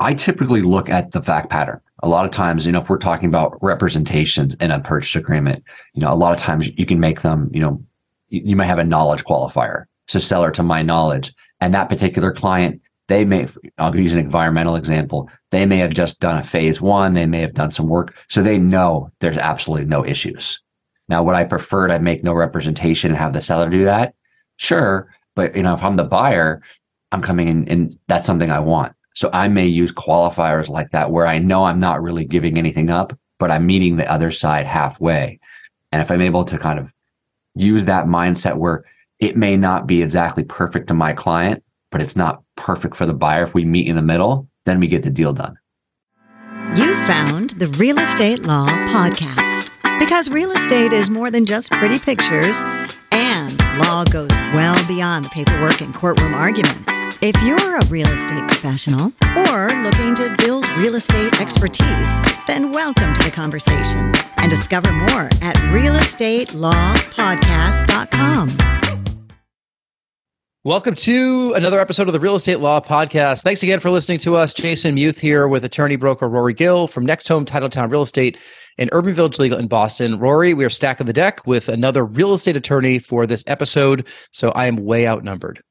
I typically look at the fact pattern. A lot of times, you know, if we're talking about representations in a purchase agreement, you know, a lot of times you can make them, you know, you, you might have a knowledge qualifier. So seller to my knowledge. And that particular client, they may, I'll use an environmental example. They may have just done a phase one. They may have done some work. So they know there's absolutely no issues. Now, would I prefer to make no representation and have the seller do that? Sure. But, you know, if I'm the buyer, I'm coming in and that's something I want. So I may use qualifiers like that where I know I'm not really giving anything up, but I'm meeting the other side halfway. And if I'm able to kind of use that mindset where it may not be exactly perfect to my client, but it's not perfect for the buyer. If we meet in the middle, then we get the deal done. You found the Real Estate Law Podcast because real estate is more than just pretty pictures, and law goes well beyond the paperwork and courtroom arguments. If you're a real estate professional or looking to build real estate expertise, then welcome to the conversation and discover more at realestatelawpodcast.com. Welcome to another episode of the Real Estate Law Podcast. Thanks again for listening to us. Jason Muth here with attorney broker Rory Gill from Next Home Titletown Real Estate and Urban Village Legal in Boston. Rory, we are stack of the deck with another real estate attorney for this episode. So I am way outnumbered.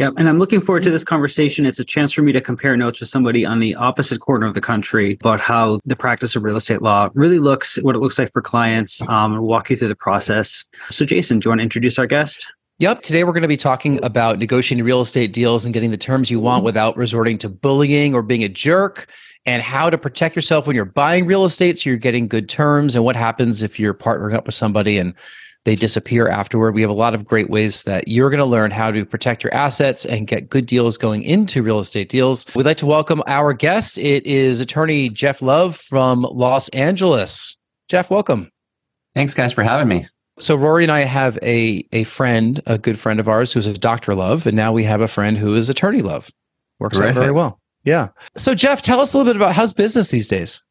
Yeah, and I'm looking forward to this conversation. It's a chance for me to compare notes with somebody on the opposite corner of the country about how the practice of real estate law really looks, what it looks like for clients, um, and walk you through the process. So, Jason, do you want to introduce our guest? Yep. Today we're going to be talking about negotiating real estate deals and getting the terms you want without resorting to bullying or being a jerk, and how to protect yourself when you're buying real estate so you're getting good terms, and what happens if you're partnering up with somebody and they disappear afterward. We have a lot of great ways that you're going to learn how to protect your assets and get good deals going into real estate deals. We'd like to welcome our guest. It is attorney Jeff Love from Los Angeles. Jeff, welcome. Thanks, guys, for having me. So Rory and I have a a friend, a good friend of ours, who's a Doctor Love, and now we have a friend who is Attorney Love. Works out very well. Yeah. So Jeff, tell us a little bit about how's business these days.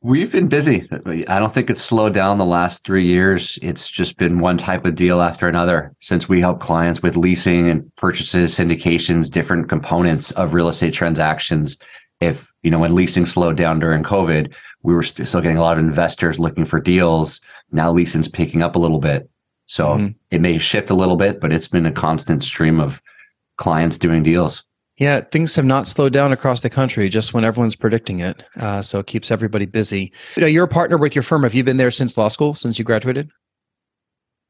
We've been busy. I don't think it's slowed down the last three years. It's just been one type of deal after another since we help clients with leasing and purchases, syndications, different components of real estate transactions. If, you know, when leasing slowed down during COVID, we were still getting a lot of investors looking for deals now leasing's picking up a little bit. So mm-hmm. it may shift a little bit, but it's been a constant stream of clients doing deals. Yeah, things have not slowed down across the country just when everyone's predicting it. Uh, so it keeps everybody busy. You know, you're a partner with your firm. Have you been there since law school, since you graduated?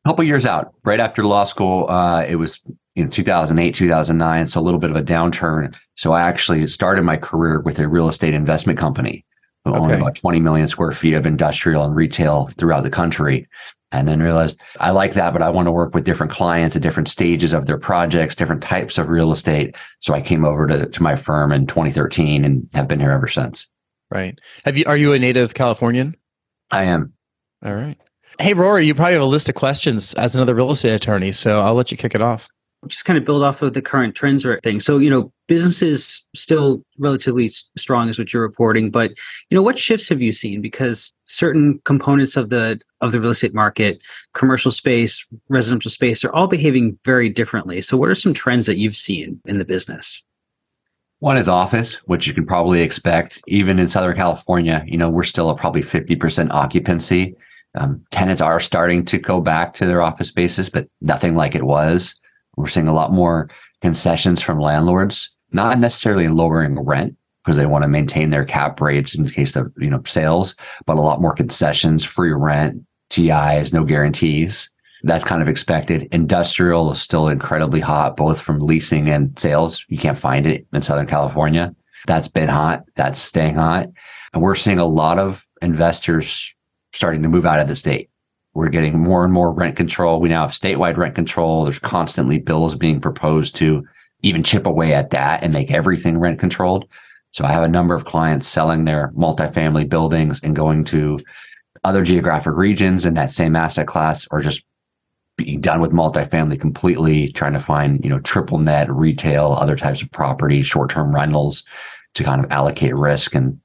A couple years out, right after law school. Uh, it was in 2008, 2009. So a little bit of a downturn. So I actually started my career with a real estate investment company okay. own about 20 million square feet of industrial and retail throughout the country. And then realized I like that, but I want to work with different clients at different stages of their projects, different types of real estate. So I came over to, to my firm in 2013 and have been here ever since. Right. Have you, are you a native Californian? I am. All right. Hey, Rory, you probably have a list of questions as another real estate attorney. So I'll let you kick it off just kind of build off of the current trends or thing. So, you know, businesses still relatively strong is what you're reporting, but you know, what shifts have you seen? Because certain components of the of the real estate market, commercial space, residential space, are all behaving very differently. So, what are some trends that you've seen in the business? One is office, which you can probably expect. Even in Southern California, you know, we're still at probably 50% occupancy. Um, tenants are starting to go back to their office spaces, but nothing like it was. We're seeing a lot more concessions from landlords, not necessarily lowering rent because they want to maintain their cap rates in case of you know sales, but a lot more concessions, free rent, TIs, no guarantees. That's kind of expected. Industrial is still incredibly hot, both from leasing and sales. You can't find it in Southern California. That's been hot. That's staying hot. And we're seeing a lot of investors starting to move out of the state. We're getting more and more rent control. We now have statewide rent control. There's constantly bills being proposed to even chip away at that and make everything rent controlled. So I have a number of clients selling their multifamily buildings and going to other geographic regions in that same asset class or just being done with multifamily completely, trying to find, you know, triple net retail, other types of property, short-term rentals to kind of allocate risk and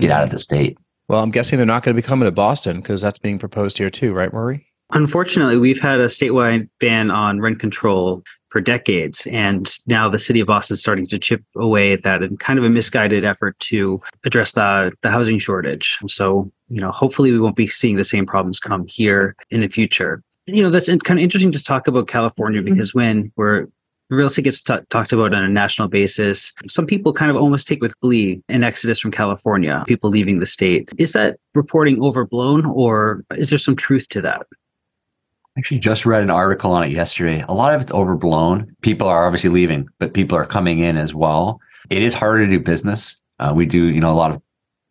get out of mm-hmm. the state. Well, I'm guessing they're not going to be coming to Boston because that's being proposed here too, right, Rory? Unfortunately, we've had a statewide ban on rent control for decades. And now the city of Boston is starting to chip away at that in kind of a misguided effort to address the, the housing shortage. So, you know, hopefully we won't be seeing the same problems come here in the future. You know, that's kind of interesting to talk about California mm-hmm. because when we're real estate gets t- talked about on a national basis. Some people kind of almost take with glee an exodus from California, people leaving the state. Is that reporting overblown or is there some truth to that? actually just read an article on it yesterday. A lot of it's overblown. People are obviously leaving, but people are coming in as well. It is harder to do business. Uh, we do, you know, a lot of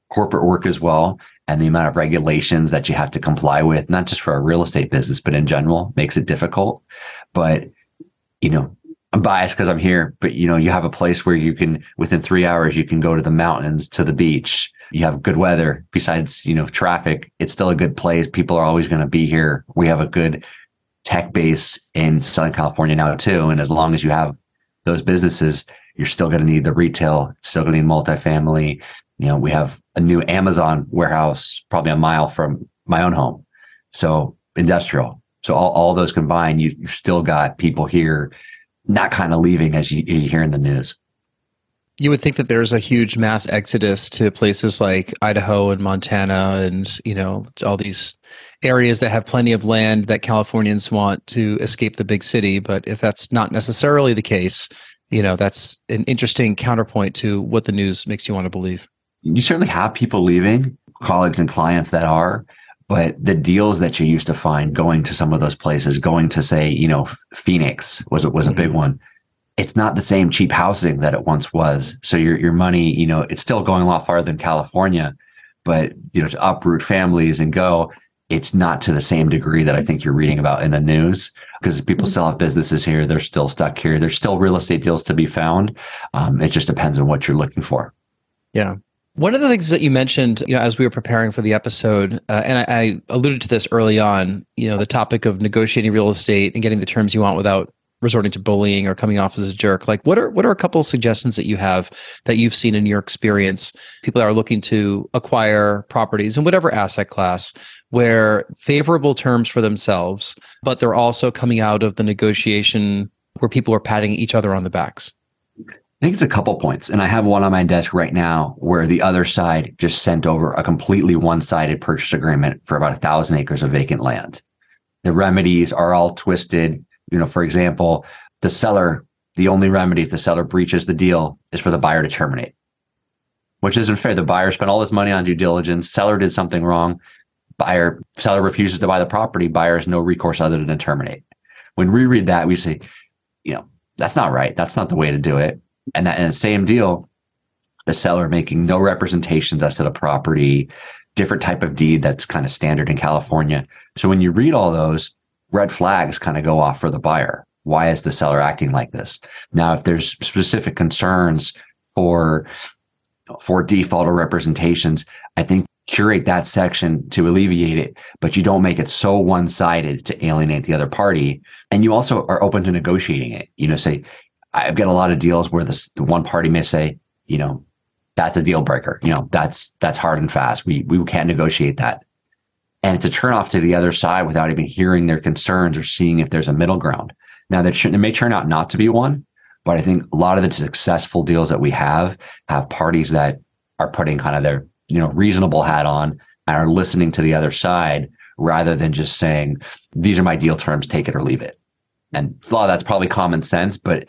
corporate work as well, and the amount of regulations that you have to comply with, not just for a real estate business, but in general, makes it difficult. But you know, I'm biased because I'm here, but you know, you have a place where you can, within three hours, you can go to the mountains, to the beach, you have good weather. Besides you know traffic it's still a good place. People are always going to be here. We have a good tech base in southern california now too and as long as you have those businesses you're still going to need the retail still going to need multifamily. You know we have a new amazon warehouse probably a mile from my own home. So industrial. So all, all those combined you, you've still got people here not kind of leaving as you, you hear in the news you would think that there's a huge mass exodus to places like Idaho and Montana and, you know, all these areas that have plenty of land that Californians want to escape the big city. But if that's not necessarily the case, you know, that's an interesting counterpoint to what the news makes you want to believe. You certainly have people leaving, colleagues and clients that are, but the deals that you used to find going to some of those places, going to say, you know, Phoenix was was a big mm-hmm. one it's not the same cheap housing that it once was. So your your money, you know, it's still going a lot farther than California, but you know, to uproot families and go, it's not to the same degree that I think you're reading about in the news because people still have businesses here. They're still stuck here. There's still real estate deals to be found. Um, it just depends on what you're looking for. Yeah. One of the things that you mentioned, you know, as we were preparing for the episode, uh, and I, I alluded to this early on, you know, the topic of negotiating real estate and getting the terms you want without resorting to bullying or coming off as a jerk. Like what are what are a couple of suggestions that you have that you've seen in your experience? People that are looking to acquire properties in whatever asset class where favorable terms for themselves but they're also coming out of the negotiation where people are patting each other on the backs I think it's a couple points. And I have one on my desk right now where the other side just sent over a completely one sided purchase agreement for about a thousand acres of vacant land. The remedies are all twisted you know, for example, the seller, the only remedy if the seller breaches the deal is for the buyer to terminate, which isn't fair. The buyer spent all this money on due diligence. Seller did something wrong. Buyer, seller refuses to buy the property. Buyer has no recourse other than to terminate. When we read that, we say, you know, that's not right. That's not the way to do it. And that, and the same deal, the seller making no representations as to the property, different type of deed that's kind of standard in California. So when you read all those, red flags kind of go off for the buyer. Why is the seller acting like this? Now, if there's specific concerns for for default or representations, I think curate that section to alleviate it, but you don't make it so one-sided to alienate the other party. And you also are open to negotiating it. You know, say, I've got a lot of deals where this the one party may say, you know, that's a deal breaker. You know, that's that's hard and fast. We we can't negotiate that and it's a turnoff to the other side without even hearing their concerns or seeing if there's a middle ground. Now, there, there may turn out not to be one, but I think a lot of the successful deals that we have have parties that are putting kind of their you know reasonable hat on and are listening to the other side rather than just saying these are my deal terms, take it or leave it. And a lot of that's probably common sense, but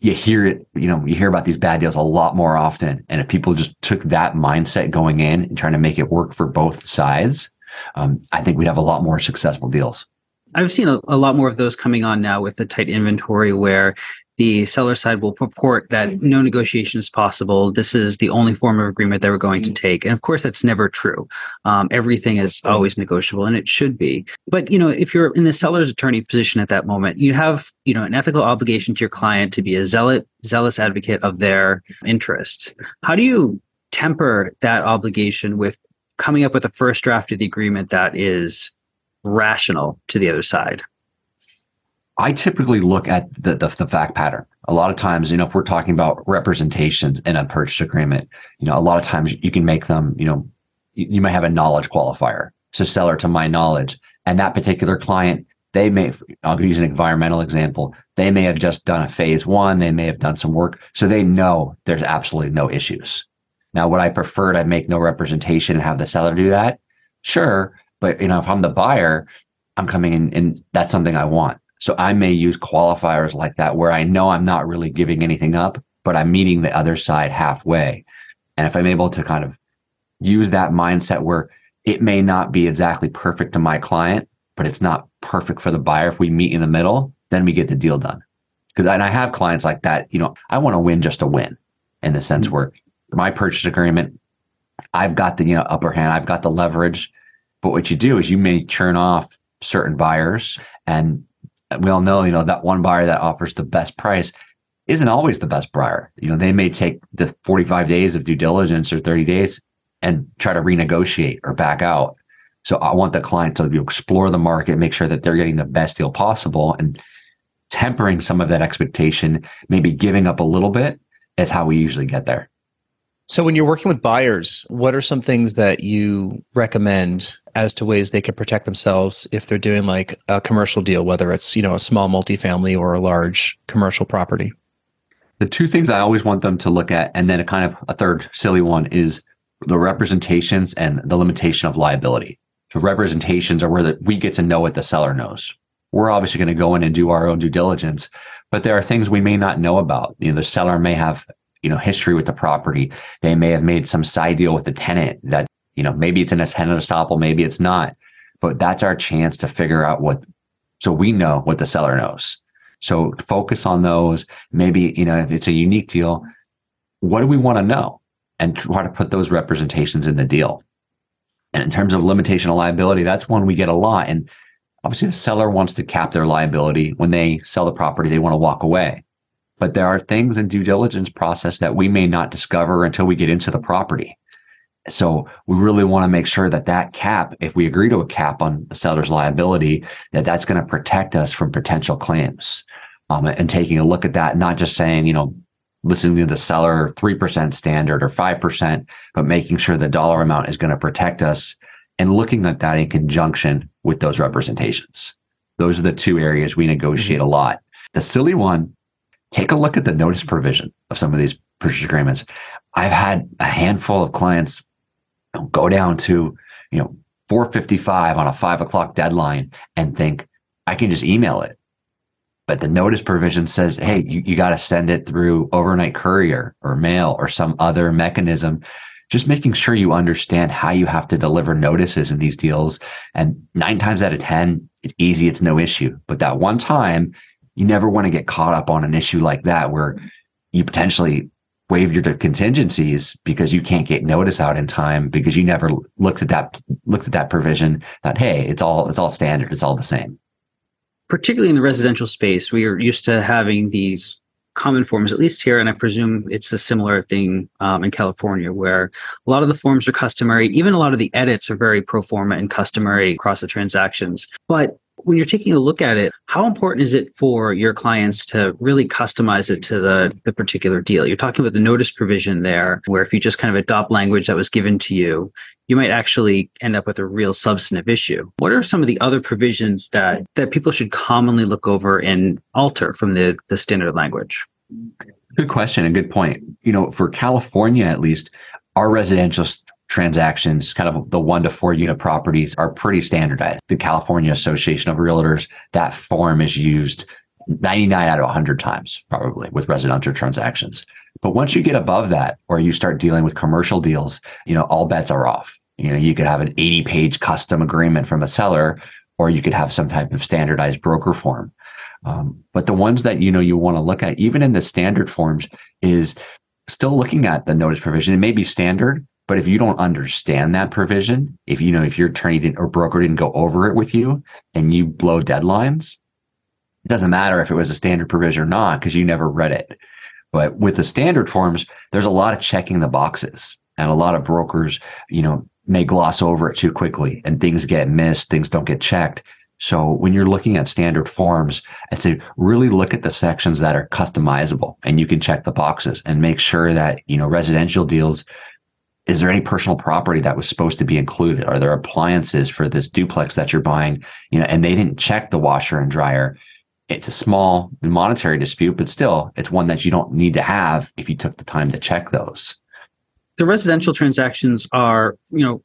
you hear it, you know, you hear about these bad deals a lot more often. And if people just took that mindset going in and trying to make it work for both sides, um, I think we'd have a lot more successful deals. I've seen a, a, lot more of those coming on now with the tight inventory where the seller side will purport that no negotiation is possible. This is the only form of agreement that we're going to take. And of course, that's never true. Um, everything is always negotiable and it should be. But, you know, if you're in the seller's attorney position at that moment, you have, you know, an ethical obligation to your client to be a zealot, zealous advocate of their interests. How do you temper that obligation with coming up with a first draft of the agreement that is rational to the other side? I typically look at the, the, the, fact pattern. A lot of times, you know, if we're talking about representations in a purchase agreement, you know, a lot of times you can make them, you know, you, you might have a knowledge qualifier. So seller to my knowledge, And that particular client, they may, I'll use an environmental example. They may have just done a phase one. They may have done some work. So they know there's absolutely no issues. Now, would I prefer to make no representation and have the seller do that? Sure. But, you know, if I'm the buyer, I'm coming in and that's something I want. So I may use qualifiers like that where I know I'm not really giving anything up, but I'm meeting the other side halfway. And if I'm able to kind of use that mindset where it may not be exactly perfect to my client, but it's not perfect for the buyer. If we meet in the middle, then we get the deal done. Because and I have clients like that. You know, I want to win just to win, in the sense mm-hmm. where my purchase agreement, I've got the you know upper hand, I've got the leverage. But what you do is you may churn off certain buyers, and we all know you know that one buyer that offers the best price isn't always the best buyer. You know, they may take the 45 days of due diligence or 30 days and try to renegotiate or back out. So I want the client to explore the market, make sure that they're getting the best deal possible and tempering some of that expectation, maybe giving up a little bit is how we usually get there. So when you're working with buyers, what are some things that you recommend as to ways they can protect themselves if they're doing like a commercial deal, whether it's, you know, a small multifamily or a large commercial property? The two things I always want them to look at, and then a kind of a third silly one is the representations and the limitation of liability. The representations are where the, we get to know what the seller knows. We're obviously going to go in and do our own due diligence, but there are things we may not know about. You know, the seller may have, you know, history with the property. They may have made some side deal with the tenant that, you know, maybe it's in a tenant estoppel, maybe it's not. But that's our chance to figure out what, so we know what the seller knows. So focus on those. Maybe, you know, if it's a unique deal, what do we want to know? and try to put those representations in the deal. And in terms of limitation of liability, that's one we get a lot. And obviously, the seller wants to cap their liability. When they sell the property, they want to walk away. But there are things in due diligence process that we may not discover until we get into the property. So we really want to make sure that that cap, if we agree to a cap on the seller's liability, that that's going to protect us from potential claims. Um, and taking a look at that, not just saying, you know, listening to the seller 3% standard or 5%, but making sure the dollar amount is going to protect us and looking at that in conjunction with those representations. Those are the two areas we negotiate mm-hmm. a lot. The silly one, take a look at the notice provision of some of these purchase agreements. I've had a handful of clients go down to, you know, 455 on a five o'clock deadline and think, I can just email it but the notice provision says, hey, you, you got to send it through overnight courier or mail or some other mechanism. Just making sure you understand how you have to deliver notices in these deals. And nine times out of 10, it's easy, it's no issue. But that one time, you never want to get caught up on an issue like that where you potentially waive your contingencies because you can't get notice out in time because you never looked at that looked at that provision that hey it's all it's all standard it's all the same particularly in the residential space, we are used to having these common forms, at least here, and I presume it's a similar thing um, in California, where a lot of the forms are customary. Even a lot of the edits are very pro forma and customary across the transactions. But when you're taking a look at it, how important is it for your clients to really customize it to the, the particular deal? You're talking about the notice provision there, where if you just kind of adopt language that was given to you, you might actually end up with a real substantive issue. What are some of the other provisions that, that people should commonly look over and alter from the, the standard language? Good question and good point. You know, for California at least, our residential transactions, kind of the one to four unit properties, are pretty standardized. The California Association of Realtors, that form is used 99 out of 100 times, probably with residential transactions. But once you get above that, or you start dealing with commercial deals, you know, all bets are off. You know, you could have an 80 page custom agreement from a seller, or you could have some type of standardized broker form. Um, but the ones that you know you want to look at, even in the standard forms, is still looking at the notice provision. It may be standard, but if you don't understand that provision, if you know if your attorney didn't or broker didn't go over it with you and you blow deadlines, it doesn't matter if it was a standard provision or not because you never read it. But with the standard forms, there's a lot of checking the boxes, and a lot of brokers, you know, may gloss over it too quickly, and things get missed, things don't get checked. So when you're looking at standard forms, I'd say really look at the sections that are customizable and you can check the boxes and make sure that, you know, residential deals is there any personal property that was supposed to be included? Are there appliances for this duplex that you're buying? You know, and they didn't check the washer and dryer. It's a small monetary dispute, but still, it's one that you don't need to have if you took the time to check those. The residential transactions are, you know,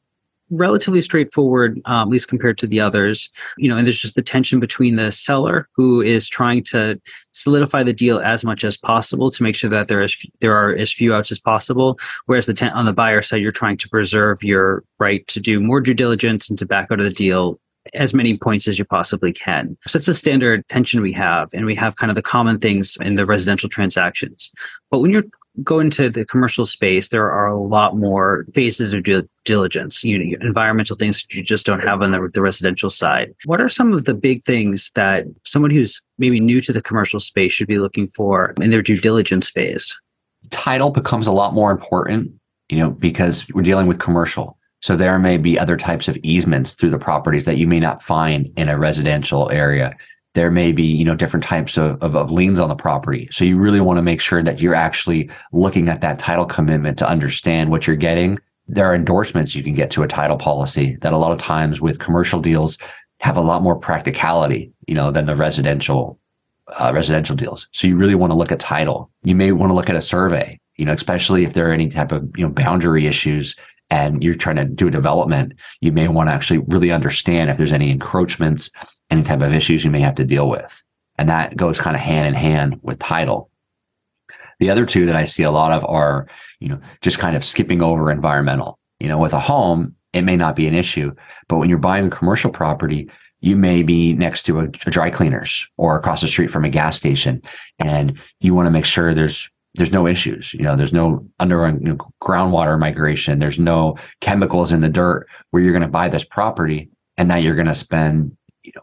relatively straightforward, um, at least compared to the others. You know, and there's just the tension between the seller who is trying to solidify the deal as much as possible to make sure that there is there are as few outs as possible. Whereas the ten- on the buyer side, you're trying to preserve your right to do more due diligence and to back out of the deal as many points as you possibly can. So it's a standard tension we have, and we have kind of the common things in the residential transactions. But when you're go into the commercial space, there are a lot more phases of due diligence, you know, environmental things that you just don't have on the, the residential side. What are some of the big things that someone who's maybe new to the commercial space should be looking for in their due diligence phase? Title becomes a lot more important, you know, because we're dealing with commercial. So there may be other types of easements through the properties that you may not find in a residential area there may be you know different types of, of, of, liens on the property. So you really want to make sure that you're actually looking at that title commitment to understand what you're getting. There are endorsements you can get to a title policy that a lot of times with commercial deals have a lot more practicality you know than the residential uh, residential deals. So you really want to look at title. You may want to look at a survey you know especially if there are any type of you know boundary issues and you're trying to do a development, you may want to actually really understand if there's any encroachments, any type of issues you may have to deal with. And that goes kind of hand in hand with title. The other two that I see a lot of are, you know, just kind of skipping over environmental. You know, with a home, it may not be an issue, but when you're buying a commercial property, you may be next to a, a dry cleaners or across the street from a gas station, and you want to make sure there's there's no issues. You know, there's no under you know, groundwater migration. There's no chemicals in the dirt where you're going to buy this property and now you're going to spend you know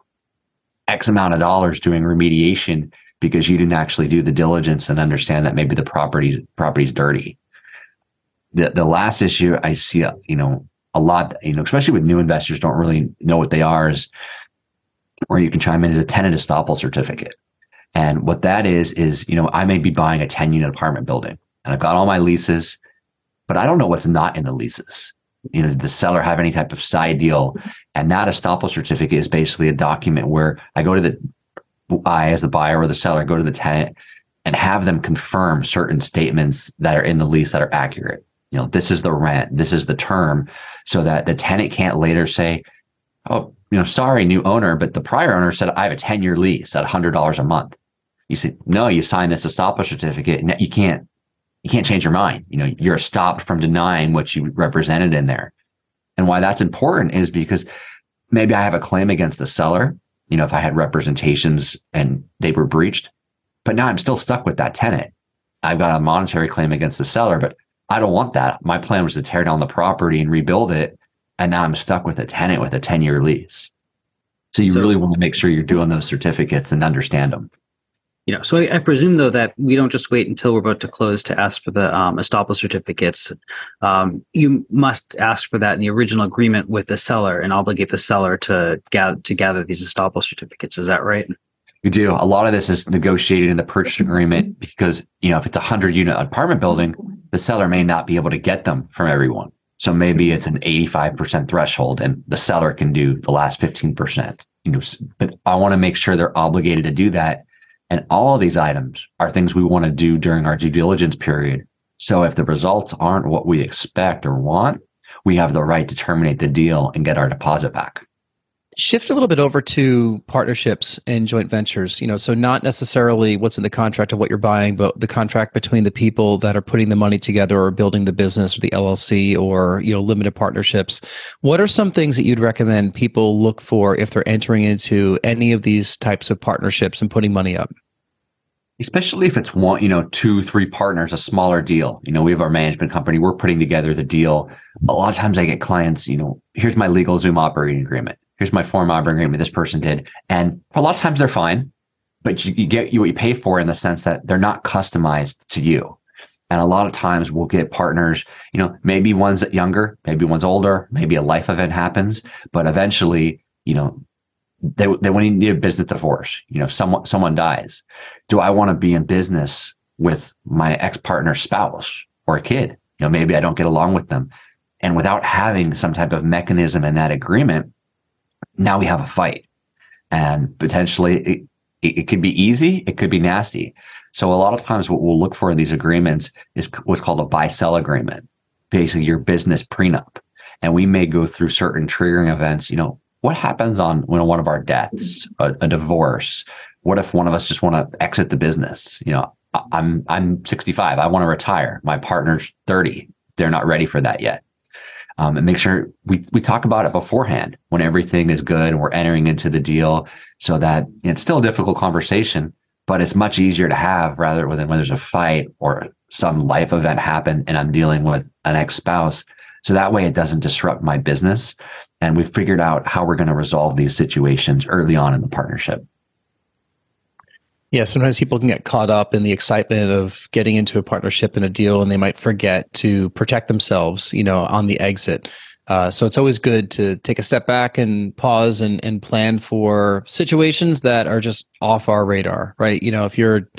X amount of dollars doing remediation because you didn't actually do the diligence and understand that maybe the property's property's dirty. The the last issue I see, you know, a lot, you know, especially with new investors don't really know what they are is or you can chime in is a tenant estoppel certificate. And what that is, is, you know, I may be buying a 10 unit apartment building and I've got all my leases, but I don't know what's not in the leases. You know, did the seller have any type of side deal? And that estoppel certificate is basically a document where I go to the, I as the buyer or the seller go to the tenant and have them confirm certain statements that are in the lease that are accurate. You know, this is the rent, this is the term, so that the tenant can't later say, oh, you know, sorry, new owner, but the prior owner said I have a 10 year lease at $100 a month. You say, no, you signed this estoppel certificate and you can't, you can't change your mind. You know, you're stopped from denying what you represented in there. And why that's important is because maybe I have a claim against the seller, you know, if I had representations and they were breached, but now I'm still stuck with that tenant. I've got a monetary claim against the seller, but I don't want that. My plan was to tear down the property and rebuild it. And now I'm stuck with a tenant with a 10 year lease. So you so, really want to make sure you're doing those certificates and understand them you know, so I, I, presume though that we don't just wait until we're about to close to ask for the um, estoppel certificates. Um, you must ask for that in the original agreement with the seller and obligate the seller to gather to gather these estoppel certificates. Is that right? We do. A lot of this is negotiated in the purchase agreement because you know if it's a hundred unit apartment building, the seller may not be able to get them from everyone. So maybe it's an 85% threshold and the seller can do the last 15%. You know, but I want to make sure they're obligated to do that and all of these items are things we want to do during our due diligence period. So if the results aren't what we expect or want, we have the right to terminate the deal and get our deposit back shift a little bit over to partnerships and joint ventures you know so not necessarily what's in the contract of what you're buying but the contract between the people that are putting the money together or building the business or the llc or you know limited partnerships. What are some things that you'd recommend people look for if they're entering into any of these types of partnerships and putting money up? Especially if it's one you know two three partners a smaller deal. You know we have our management company. We're putting together the deal. A lot of times i get clients you know here's my LegalZoom operating agreement here's my form operating agreement this person did. And a lot of times they're fine, but you, you get you what you pay for in the sense that they're not customized to you. And a lot of times we'll get partners, you know, maybe one's younger, maybe one's older, maybe a life event happens, but eventually, you know, they, they when you need a business divorce, you know, someone someone dies. Do I want to be in business with my ex partner's spouse or a kid? You know, maybe I don't get along with them And without having some type of mechanism in that agreement, now we have a fight. And potentially it, it, could be easy, it could be nasty. So a lot of times what we'll look for in these agreements is what's called a buy sell agreement, basically your business prenup. And we may go through certain triggering events. You know, what happens on when one of our deaths, a, a divorce? What if one of us just want to exit the business? You know, I'm I'm 65. I want to retire. My partner's 30. They're not ready for that yet. Um, and make sure we we talk about it beforehand when everything is good and we're entering into the deal, so that it's still a difficult conversation, but it's much easier to have rather than when there's a fight or some life event happen and I'm dealing with an ex spouse. So that way it doesn't disrupt my business. And we've figured out how we're going to resolve these situations early on in the partnership. Yeah, sometimes people can get caught up in the excitement of getting into a partnership and a deal, and they might forget to protect themselves, you know, on the exit. Uh, so it's always good to take a step back and pause and, and plan for situations that are just off our radar, right? You know, if you're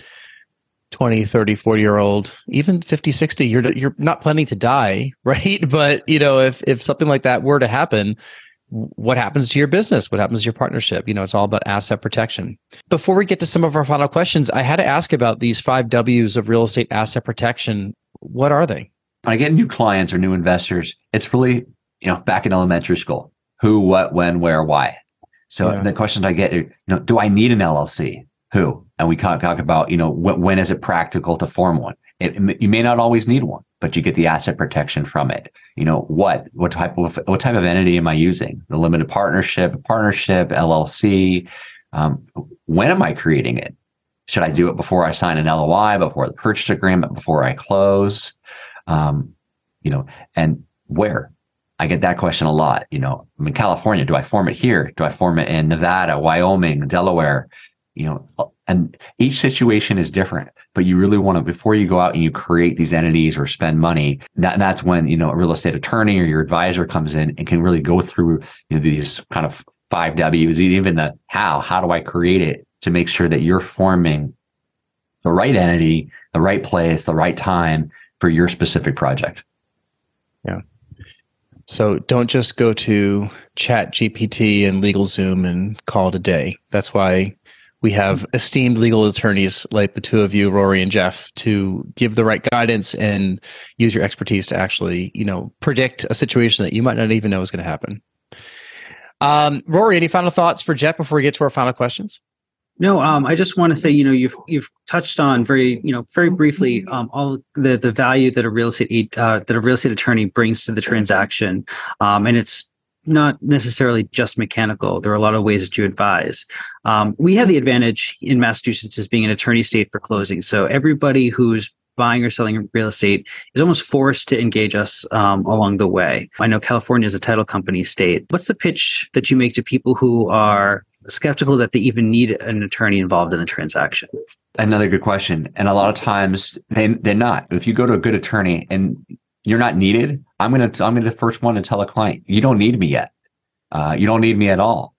20, 30, 40 year old, even 50, 60, you're, you're not planning to die, right? But, you know, if, if something like that were to happen, what happens to your business? What happens to your partnership? You know, it's all about asset protection. Before we get to some of our final questions, I had to ask about these five W's of real estate asset protection. What are they? When I get new clients or new investors, it's really, you know, back in elementary school who, what, when, where, why. So yeah. the questions I get, are, you know, do I need an LLC? Who? And we talk, talk about, you know, when, when is it practical to form one? It, you may not always need one, but you get the asset protection from it. You know what? What type of what type of entity am I using? The limited partnership, partnership, LLC. Um, when am I creating it? Should I do it before I sign an LOI, before the purchase agreement, before I close? Um, you know, and where? I get that question a lot. You know, I'm in California. Do I form it here? Do I form it in Nevada, Wyoming, Delaware? You know, uh, and each situation is different but you really want to before you go out and you create these entities or spend money that, that's when you know a real estate attorney or your advisor comes in and can really go through you know, these kind of five w's even the how how do i create it to make sure that you're forming the right entity the right place the right time for your specific project? Yeah. So don't just go to ChatGPT and LegalZoom and call it a day. That's why we have esteemed legal attorneys like the two of you, Rory and Jeff, to give the right guidance and use your expertise to actually, you know, predict a situation that you might not even know is going to happen. Um, Rory, any final thoughts for Jeff before we get to our final questions? No, um, I just want to say, you know, you've you've touched on very, you know, very briefly um, all the the value that a real estate uh, that a real estate attorney brings to the transaction, um, and it's not necessarily just mechanical. There are a lot of ways that you advise. Um, we have the advantage in Massachusetts as being an attorney state for closing. So everybody who's buying or selling real estate is almost forced to engage us um, along the way. I know California is a title company state. What's the pitch that you make to people who are skeptical that they even need an attorney involved in the transaction? Another good question. And a lot of times they, they're not. If you go to a good attorney and you're not needed, I'm gonna I'm gonna be the first one to tell a client, you don't need me yet. Uh, you don't need me at all.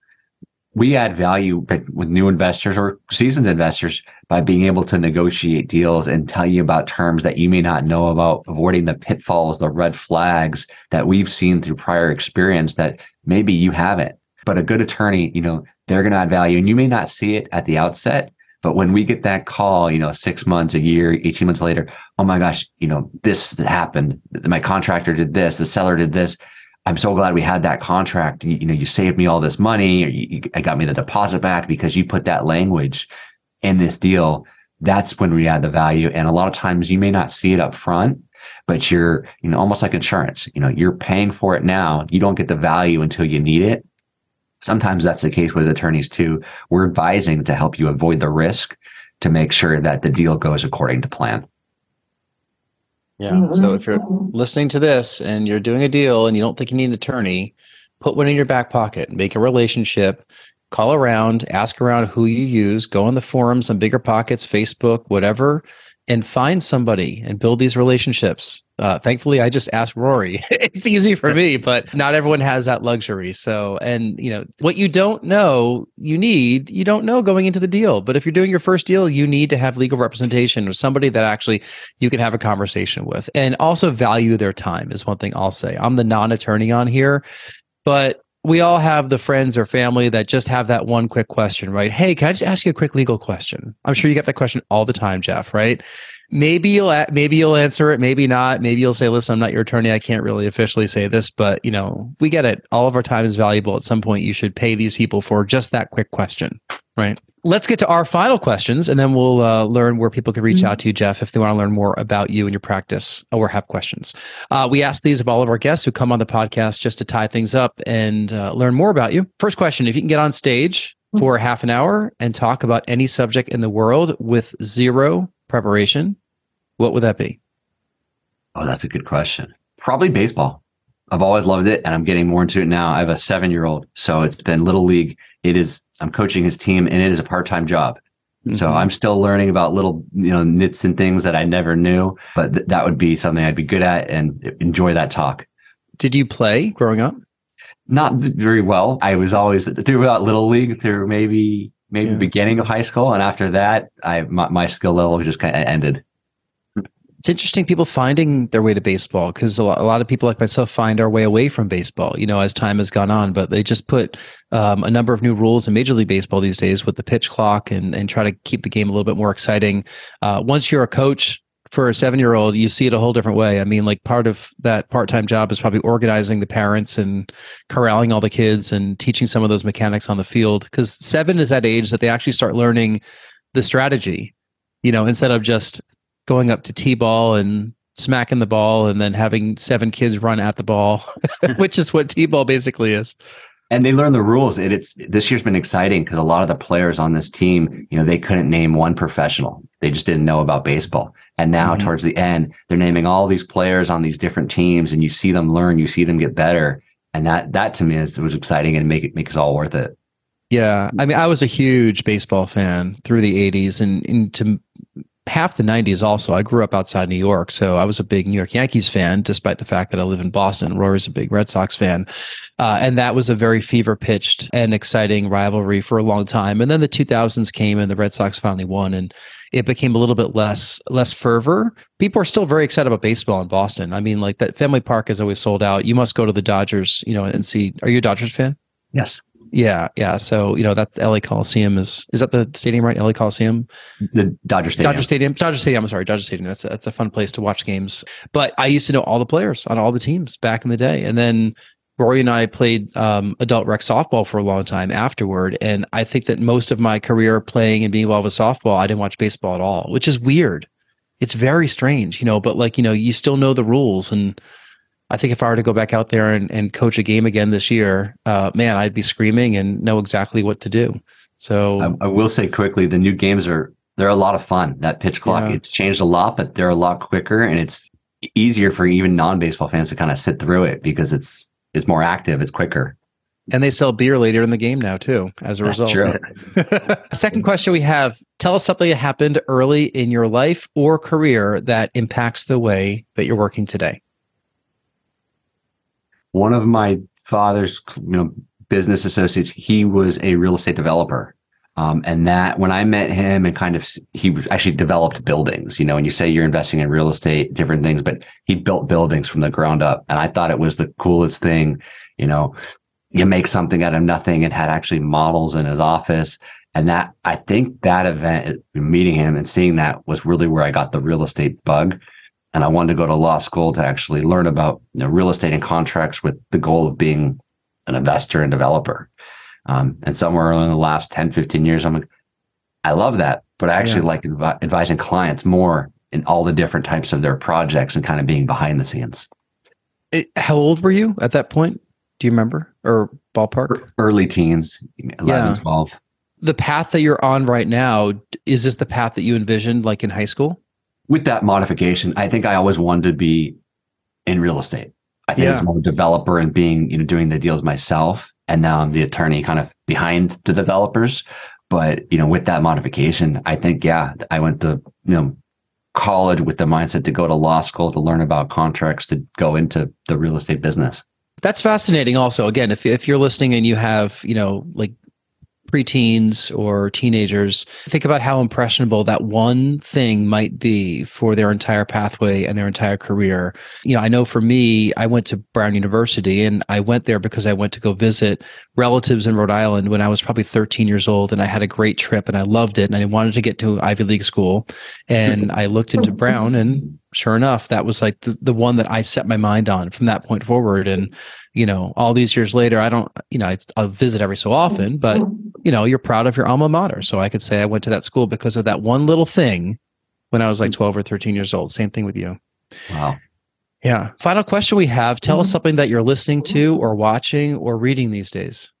We add value with new investors or seasoned investors by being able to negotiate deals and tell you about terms that you may not know about, avoiding the pitfalls, the red flags that we've seen through prior experience that maybe you haven't. But a good attorney, you know, they're going to add value and you may not see it at the outset, but when we get that call, you know, six months, a year, 18 months later, oh my gosh, you know, this happened. My contractor did this, the seller did this. I'm so glad we had that contract. You, you know, you saved me all this money, or you, you got me the deposit back because you put that language in this deal. That's when we add the value. And a lot of times you may not see it up front, but you're, you know, almost like insurance. You know, you're paying for it now. You don't get the value until you need it. Sometimes that's the case with attorneys too. We're advising to help you avoid the risk to make sure that the deal goes according to plan. Yeah. So if you're listening to this and you're doing a deal and you don't think you need an attorney, put one in your back pocket, make a relationship, call around, ask around who you use, go on the forums on Bigger Pockets, Facebook, whatever, and find somebody and build these relationships. Uh, thankfully, I just asked Rory. it's easy for me, but not everyone has that luxury. So, and you know, what you don't know, you need, you don't know going into the deal. But if you're doing your first deal, you need to have legal representation or somebody that actually you can have a conversation with and also value their time is one thing I'll say. I'm the non attorney on here, but we all have the friends or family that just have that one quick question, right? Hey, can I just ask you a quick legal question? I'm sure you get that question all the time, Jeff, right? Maybe you'll maybe you'll answer it maybe not. Maybe you'll say listen i'm not your attorney. I can't really officially say this but you know we get it. All of our time is valuable. At some point you should pay these people for just that quick question. Right? Let's get to our final questions and then we'll uh, learn where people can reach mm-hmm. out to you jeff if they want to learn more about you and your practice or have questions. Uh, we ask these of all of our guests who come on the podcast just to tie things up and uh, learn more about you. First question if you can get on stage mm-hmm. for half an hour and talk about any subject in the world with zero preparation, what would that be? Oh, that's a good question. Probably baseball. I've always loved it and I'm getting more into it now. I have a seven year old. So it's been little league. It is, I'm coaching his team and it is a part time job. Mm-hmm. So I'm still learning about little, you know, nits and things that I never knew, but th- that would be something I'd be good at and enjoy that talk. Did you play growing up? Not very well. I was always through about little league through maybe maybe yeah. beginning of high school, and after that, I my, my skill level just kind of ended. It's interesting people finding their way to baseball because a lot, a lot of people like myself find our way away from baseball, you know, as time has gone on. But they just put um, a number of new rules in Major League Baseball these days with the pitch clock and and try to keep the game a little bit more exciting. Uh, once you're a coach, for a seven year old, you see it a whole different way. I mean, like part of that part time job is probably organizing the parents and corralling all the kids and teaching some of those mechanics on the field. Because seven is that age that they actually start learning the strategy, you know, instead of just going up to T ball and smacking the ball and then having seven kids run at the ball, which is what T ball basically is and they learn the rules. It, it's this year's been exciting because a lot of the players on this team, you know, they couldn't name one professional. They just didn't know about baseball. And now mm-hmm. towards the end, they're naming all these players on these different teams, and you see them learn, you see them get better, and that that to me is was exciting and make it make it all worth it. Yeah, I mean, I was a huge baseball fan through the '80s, and into half the 90s also i grew up outside new york so i was a big new york yankees fan despite the fact that i live in boston. Rory's a big red sox fan. Uh, and that was a very fever pitched and exciting rivalry for a long time. And then the 2000s came and the red sox finally won and it became a little bit less less fervor. People are still very excited about baseball in boston. I mean like that Fenway Park is always sold out. You must go to the dodgers you know and see. Are you a dodgers fan? Yes yeah, yeah. So you know that LA Coliseum is is that the stadium right? LA Coliseum, the Dodger Stadium. Dodger Stadium. Dodger Stadium. I'm sorry, Dodger Stadium. That's a, that's a fun place to watch games. But I used to know all the players on all the teams back in the day, and then Rory and I played um, adult rec softball for a long time afterward. And I think that most of my career playing and being involved with softball, I didn't watch baseball at all, which is weird. It's very strange, you know. But like you know, you still know the rules and I think if I were to go back out there and, and coach a game again this year, uh, man, I'd be screaming and know exactly what to do. So I, I, will say quickly, the new games are they're a lot of fun. That pitch clock yeah. it's changed a lot, but they're a lot quicker and it's easier for even non-baseball fans to kind of sit through it because it's it's more active, it's quicker. And they sell beer later in the game now too, as a result. True. Second question we have: Tell us something that happened early in your life or career that impacts the way that you're working today one of my father's you know business associates he was a real estate developer. Um, and that when i met him and kind of he actually developed buildings you know and you say you're investing in real estate different things but he built buildings from the ground up. And i thought it was the coolest thing you know you make something out of nothing. And had actually models in his office. And that i think that event meeting him and seeing that was really where i got the real estate bug and I wanted to go to law school to actually learn about you know, real estate and contracts with the goal of being an investor and developer. Um, and somewhere in the last 10, 15 years, I'm like, I love that, but I actually yeah. like advi- advising clients more in all the different types of their projects and kind of being behind the scenes. It, how old were you at that point? Do you remember or ballpark? Early teens, 11, yeah. 12. The path that you're on right now, is this the path that you envisioned like in high school? With that modification, I think I always wanted to be in real estate. I think yeah. it's more developer and being, you know, doing the deals myself. And now I'm the attorney kind of behind the developers. But, you know, with that modification, I think, yeah, I went to, you know, college with the mindset to go to law school to learn about contracts to go into the real estate business. That's fascinating. Also, again, if if you're listening and you have you know like preteens or teenagers, think about how impressionable that one thing might be for their entire pathway and their entire career. You know, I know for me, I went to Brown University and I went there because I went to go visit relatives in Rhode Island when I was probably 13 years old and I had a great trip and I loved it and I wanted to get to Ivy League school and I looked into Brown and sure enough, that was like the, the one that I set my mind on from that point forward. And, you know, all these years later, I don't, you know, I, I'll visit every so often, but, you know, you're proud of your alma mater. So I could say I went to that school because of that one little thing when I was like 12 or 13 years old. Same thing with you. Wow. Yeah. Final question we have tell us mm-hmm. something that you're listening to or watching or reading these days.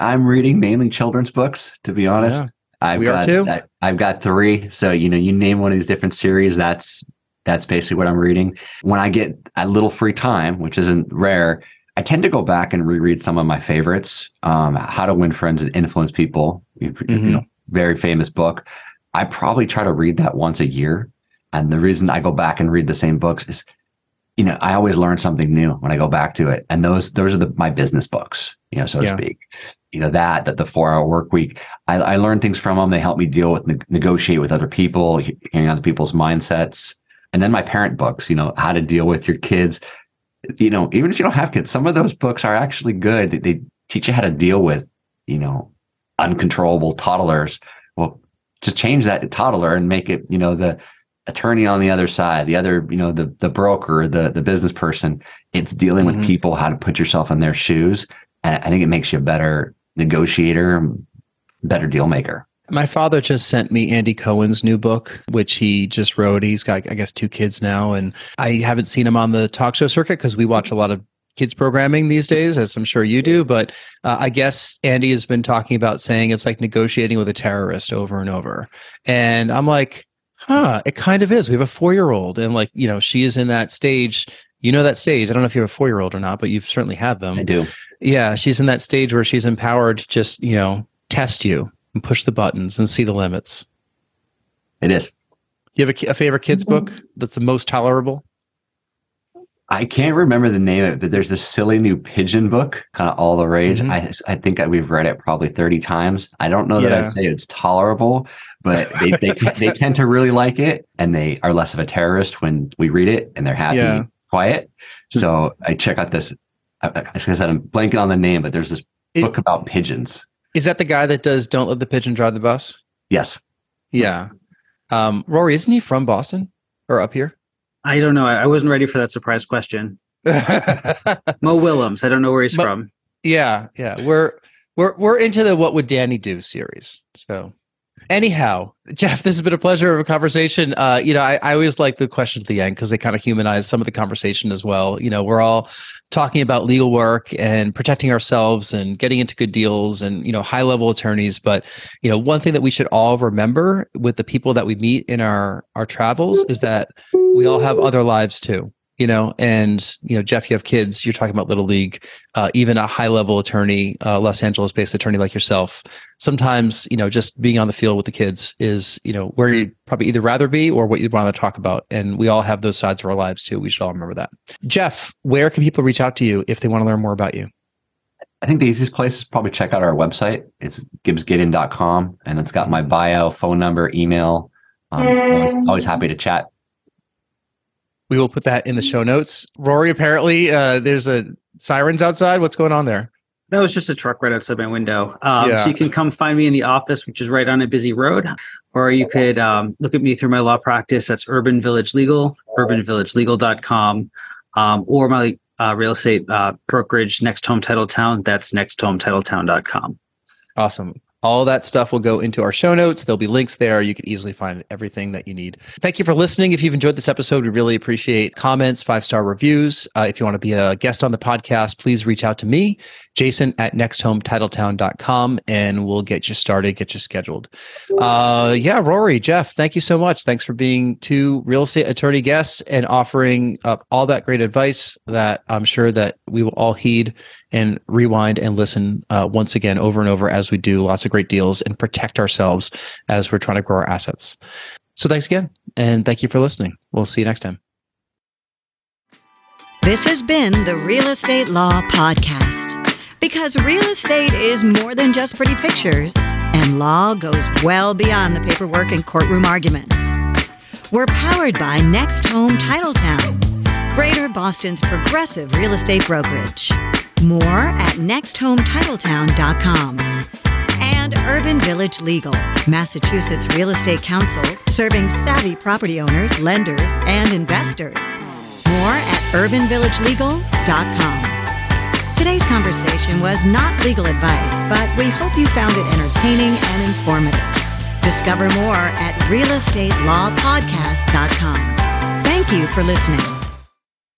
I'm reading mainly children's books, to be honest. Yeah. I've We are too. I, I've got three. So, you know, you name one of these different series, that's that's basically what I'm reading. When I get a little free time, which isn't rare, I tend to go back and reread some of my favorites. Um, How to Win Friends and Influence People, you, you know, very famous book. I probably try to read that once a year. And the reason I go back and read the same books is, you know, I always learn something new when I go back to it. And those those are the my business books, you know, so Yeah. to speak. You know, that, that the four hour work week, I, I learn things from them. They help me deal with, ne- negotiate with other people, he- hearing other people's mindsets. And then my parent books, you know, how to deal with your kids. You know, even if you don't have kids, some of those books are actually good. They, they teach you how to deal with, you know, uncontrollable toddlers. Well, just change that toddler and make it, you know, the attorney on the other side, the other, you know, the the broker, the the business person. It's dealing Mhm. with people, how to put yourself in their shoes. And I think it makes you a better negotiator, better deal maker. My father just sent me Andy Cohen's new book, which he just wrote. He's got, I guess, two kids now. And I haven't seen him on the talk show circuit because we watch a lot of kids programming these days, as I'm sure you do. But uh, I guess Andy has been talking about saying it's like negotiating with a terrorist over and over. And I'm like, huh, it kind of is. We have a four year old. And like, you know, she is in that stage. You know that stage. I don't know if you have a four year old or not, but you've certainly had them. I do. Yeah, she's in that stage where she's empowered to just, you know, test you and push the buttons and see the limits. It is. You have a, a favorite kids book that's the most tolerable? I can't remember the name of it, but there's this silly new pigeon book, kind of all the rage. Mhm. I I think that we've read it probably 30 times. I don't know that Yeah. I'd say it's tolerable, but they, they they tend to really like it, and they are less of a terrorist when we read it, and they're happy, Yeah. quiet. So I check out this. I, I, I said I'm blanking on the name, but there's this It- book about pigeons. Is that the guy that does Don't Let the Pigeon Drive the Bus? Yes, Yeah. Um, Rory, isn't he from Boston or up here? I don't know. I I wasn't ready for that surprise question. Mo Willems. I don't know where he's Mo- from. yeah, yeah. We're we're we're into the What Would Danny Do series. So anyhow, Jeff, this has been a pleasure of a conversation. Uh, you know, I, I always like the questions at the end because they kind of humanize some of the conversation as well. You know, we're all talking about legal work and protecting ourselves and getting into good deals and you know high level attorneys but you know one thing that we should all remember with the people that we meet in our our travels is that we all have other lives too you know and you know jeff you have kids you're talking about little league uh, even a high level attorney uh, los angeles based attorney like yourself sometimes you know just being on the field with the kids is you know where you'd probably either rather be or what you'd want to talk about and we all have those sides of our lives too we should all remember that jeff where can people reach out to you if they want to learn more about you I think the easiest place is probably check out our website. It's gibbsgiden.com, and it's got my bio, phone number, email. Um, always, always happy to chat. We will put that in the show notes rory apparently uh, there's a sirens outside what's going on there No, it's just a truck right outside my window. Um, Yeah. So you can come find me in the office, which is right on a busy road, or you could um, look at me through my law practice. That's Urban Village Legal, urbanvillagelegal.com, um, or my uh, real estate uh, brokerage, Next Home Title Town. That's nexthometitletown.com. Awesome. All that stuff will go into our show notes. There'll be links there. You can easily find everything that you need. Thank you for listening. If you've enjoyed this episode, we really appreciate comments, five star reviews. Uh, if you want to be a guest on the podcast, please reach out to me, Jason at nexthometitletown.com, and we'll get you started, get you scheduled. Uh, yeah, Rory, Jeff, thank you so much. Thanks for being two real estate attorney guests and offering up all that great advice that I'm sure that we will all heed and rewind and listen uh, once again over and over as we do lots of great deals and protect ourselves as we're trying to grow our assets. So thanks again. And thank you for listening. We'll see you next time. This has been the Real Estate Law Podcast. Because real estate is more than just pretty pictures, and law goes well beyond the paperwork and courtroom arguments. We're powered by Next Home Titletown, Greater Boston's progressive real estate brokerage. More at nexthometitletown.com. And Urban Village Legal, Massachusetts Real Estate Counsel, serving savvy property owners, lenders, and investors. More at urbanvillagelegal.com. Today's conversation was not legal advice, but we hope you found it entertaining and informative. Discover more at realestatelawpodcast.com. Thank you for listening.